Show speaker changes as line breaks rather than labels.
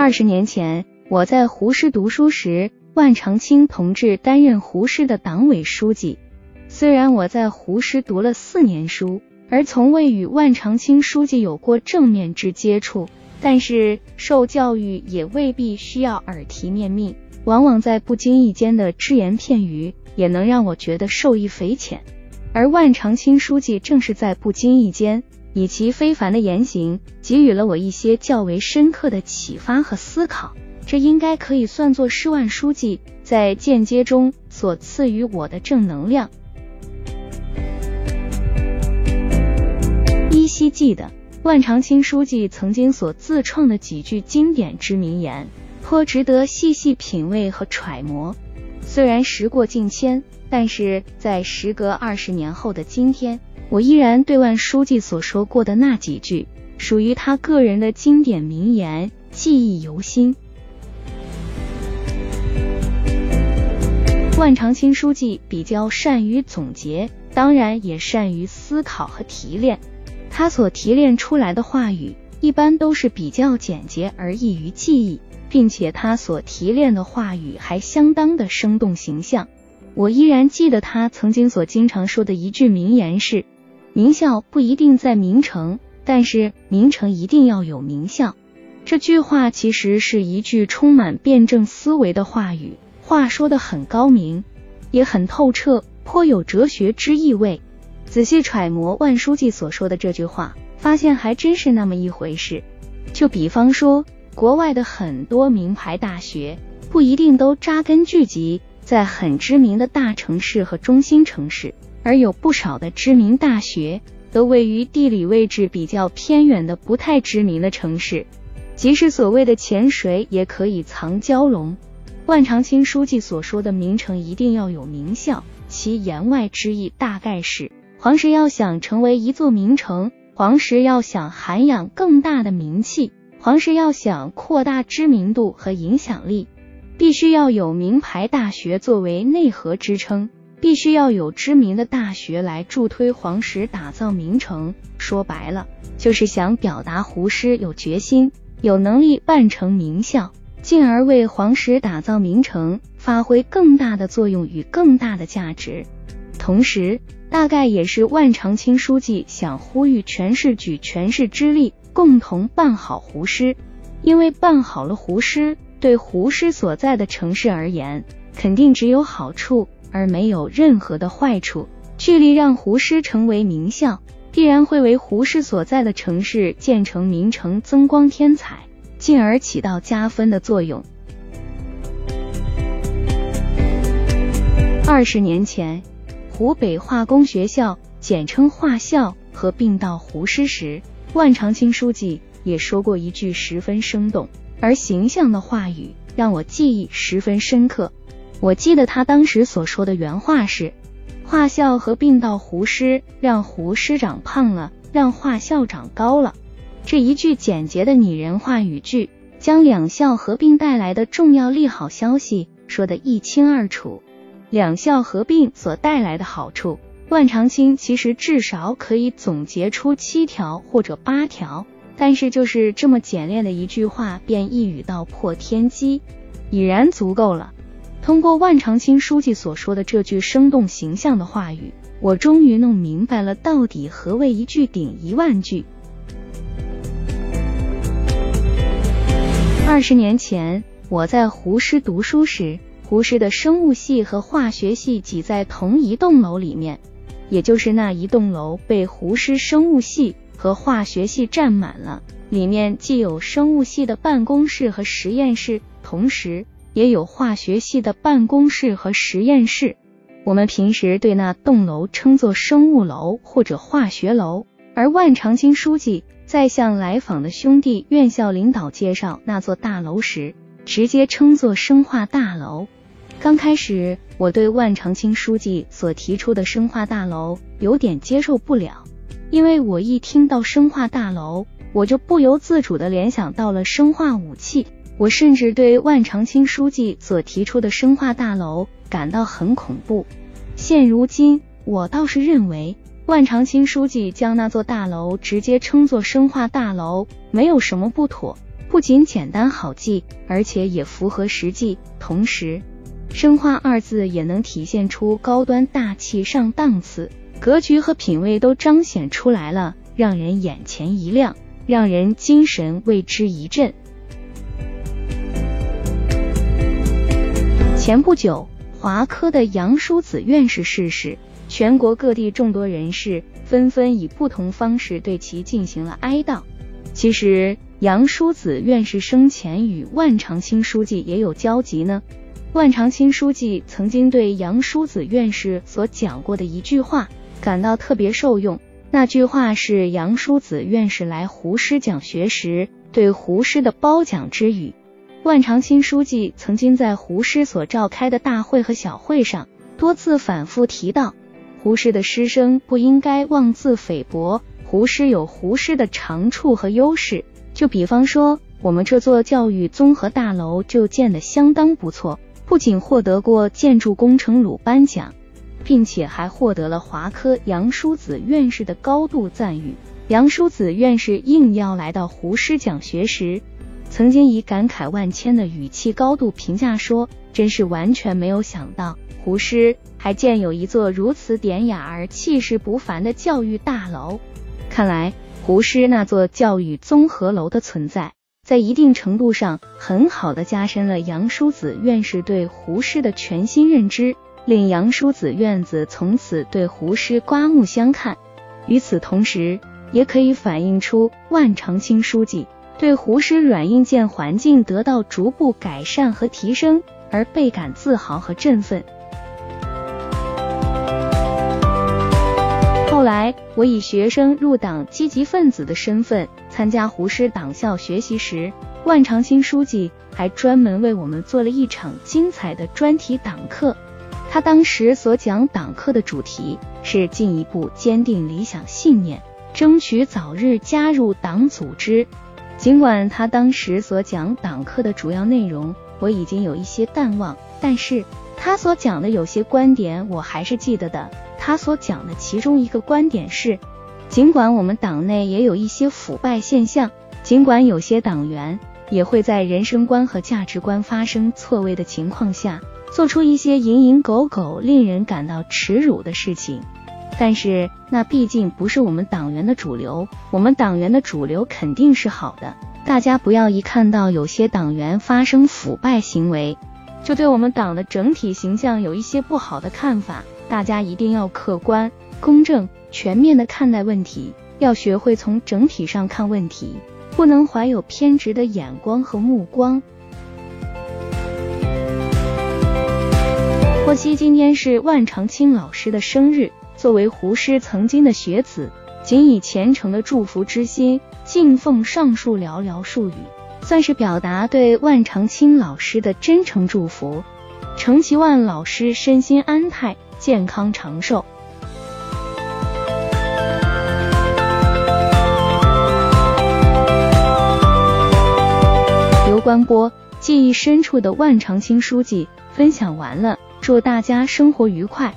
二十年前，我在胡师读书时，万长青同志担任胡师的党委书记。虽然我在胡师读了四年书，而从未与万长青书记有过正面之接触，但是受教育也未必需要耳提面命，往往在不经意间的只言片语，也能让我觉得受益匪浅。而万长青书记正是在不经意间，以其非凡的言行，给予了我一些较为深刻的启发和思考。这应该可以算作是万书记在间接中所赐予我的正能量。依稀记得万长青书记曾经所自创的几句经典之名言，颇值得细细品味和揣摩。虽然时过境迁。但是在时隔二十年后的今天，我依然对万书记所说过的那几句属于他个人的经典名言记忆犹新。万长青书记比较善于总结，当然也善于思考和提炼。他所提炼出来的话语一般都是比较简洁而易于记忆，并且他所提炼的话语还相当的生动形象。我依然记得他曾经所经常说的一句名言是：“名校不一定在名城，但是名城一定要有名校。”这句话其实是一句充满辩证思维的话语，话说的很高明，也很透彻，颇有哲学之意味。仔细揣摩万书记所说的这句话，发现还真是那么一回事。就比方说，国外的很多名牌大学不一定都扎根聚集。在很知名的大城市和中心城市，而有不少的知名大学都位于地理位置比较偏远的不太知名的城市。即使所谓的潜水也可以藏蛟龙。万长青书记所说的名城一定要有名校，其言外之意大概是：黄石要想成为一座名城，黄石要想涵养更大的名气，黄石要想扩大知名度和影响力。必须要有名牌大学作为内核支撑，必须要有知名的大学来助推黄石打造名城。说白了，就是想表达胡师有决心、有能力办成名校，进而为黄石打造名城发挥更大的作用与更大的价值。同时，大概也是万长青书记想呼吁全市举全市之力，共同办好胡师，因为办好了胡师。对胡师所在的城市而言，肯定只有好处，而没有任何的坏处。聚力让胡师成为名校，必然会为胡师所在的城市建成名城增光添彩，进而起到加分的作用。二十年前，湖北化工学校简称化校合并到胡师时，万长青书记也说过一句十分生动。而形象的话语让我记忆十分深刻。我记得他当时所说的原话是：“化校合并到胡师，让胡师长胖了，让化校长高了。”这一句简洁的拟人化语句，将两校合并带来的重要利好消息说得一清二楚。两校合并所带来的好处，万长青其实至少可以总结出七条或者八条。但是就是这么简练的一句话，便一语道破天机，已然足够了。通过万长青书记所说的这句生动形象的话语，我终于弄明白了到底何谓一句顶一万句。二十年前，我在胡师读书时，胡师的生物系和化学系挤在同一栋楼里面，也就是那一栋楼被胡师生物系。和化学系占满了，里面既有生物系的办公室和实验室，同时也有化学系的办公室和实验室。我们平时对那栋楼称作生物楼或者化学楼，而万长青书记在向来访的兄弟院校领导介绍那座大楼时，直接称作生化大楼。刚开始，我对万长青书记所提出的生化大楼有点接受不了。因为我一听到生化大楼，我就不由自主的联想到了生化武器。我甚至对万长青书记所提出的生化大楼感到很恐怖。现如今，我倒是认为万长青书记将那座大楼直接称作生化大楼没有什么不妥。不仅简单好记，而且也符合实际。同时，生化二字也能体现出高端大气上档次，格局和品味都彰显出来了，让人眼前一亮，让人精神为之一振。前不久，华科的杨叔子院士逝世，全国各地众多人士纷纷以不同方式对其进行了哀悼。其实，杨叔子院士生前与万长青书记也有交集呢。万长青书记曾经对杨叔子院士所讲过的一句话感到特别受用，那句话是杨叔子院士来胡师讲学时对胡师的褒奖之语。万长青书记曾经在胡师所召开的大会和小会上多次反复提到，胡师的师生不应该妄自菲薄，胡师有胡师的长处和优势。就比方说，我们这座教育综合大楼就建得相当不错，不仅获得过建筑工程鲁班奖，并且还获得了华科杨叔子院士的高度赞誉。杨叔子院士应邀来到胡师讲学时，曾经以感慨万千的语气高度评价说：“真是完全没有想到，胡师还建有一座如此典雅而气势不凡的教育大楼。看来。”胡师那座教育综合楼的存在，在一定程度上很好的加深了杨叔子院士对胡师的全新认知，令杨叔子院子从此对胡师刮目相看。与此同时，也可以反映出万长青书记对胡师软硬件环境得到逐步改善和提升而倍感自豪和振奋。后来，我以学生入党积极分子的身份参加胡师党校学习时，万长青书记还专门为我们做了一场精彩的专题党课。他当时所讲党课的主题是进一步坚定理想信念，争取早日加入党组织。尽管他当时所讲党课的主要内容我已经有一些淡忘，但是他所讲的有些观点我还是记得的。他所讲的其中一个观点是，尽管我们党内也有一些腐败现象，尽管有些党员也会在人生观和价值观发生错位的情况下，做出一些蝇营狗苟、令人感到耻辱的事情，但是那毕竟不是我们党员的主流。我们党员的主流肯定是好的，大家不要一看到有些党员发生腐败行为，就对我们党的整体形象有一些不好的看法。大家一定要客观、公正、全面的看待问题，要学会从整体上看问题，不能怀有偏执的眼光和目光。获悉今天是万长青老师的生日，作为胡师曾经的学子，仅以虔诚的祝福之心，敬奉上述寥寥数语，算是表达对万长青老师的真诚祝福。程其万老师身心安泰。健康长寿。刘关波，记忆深处的万长青书记分享完了，祝大家生活愉快。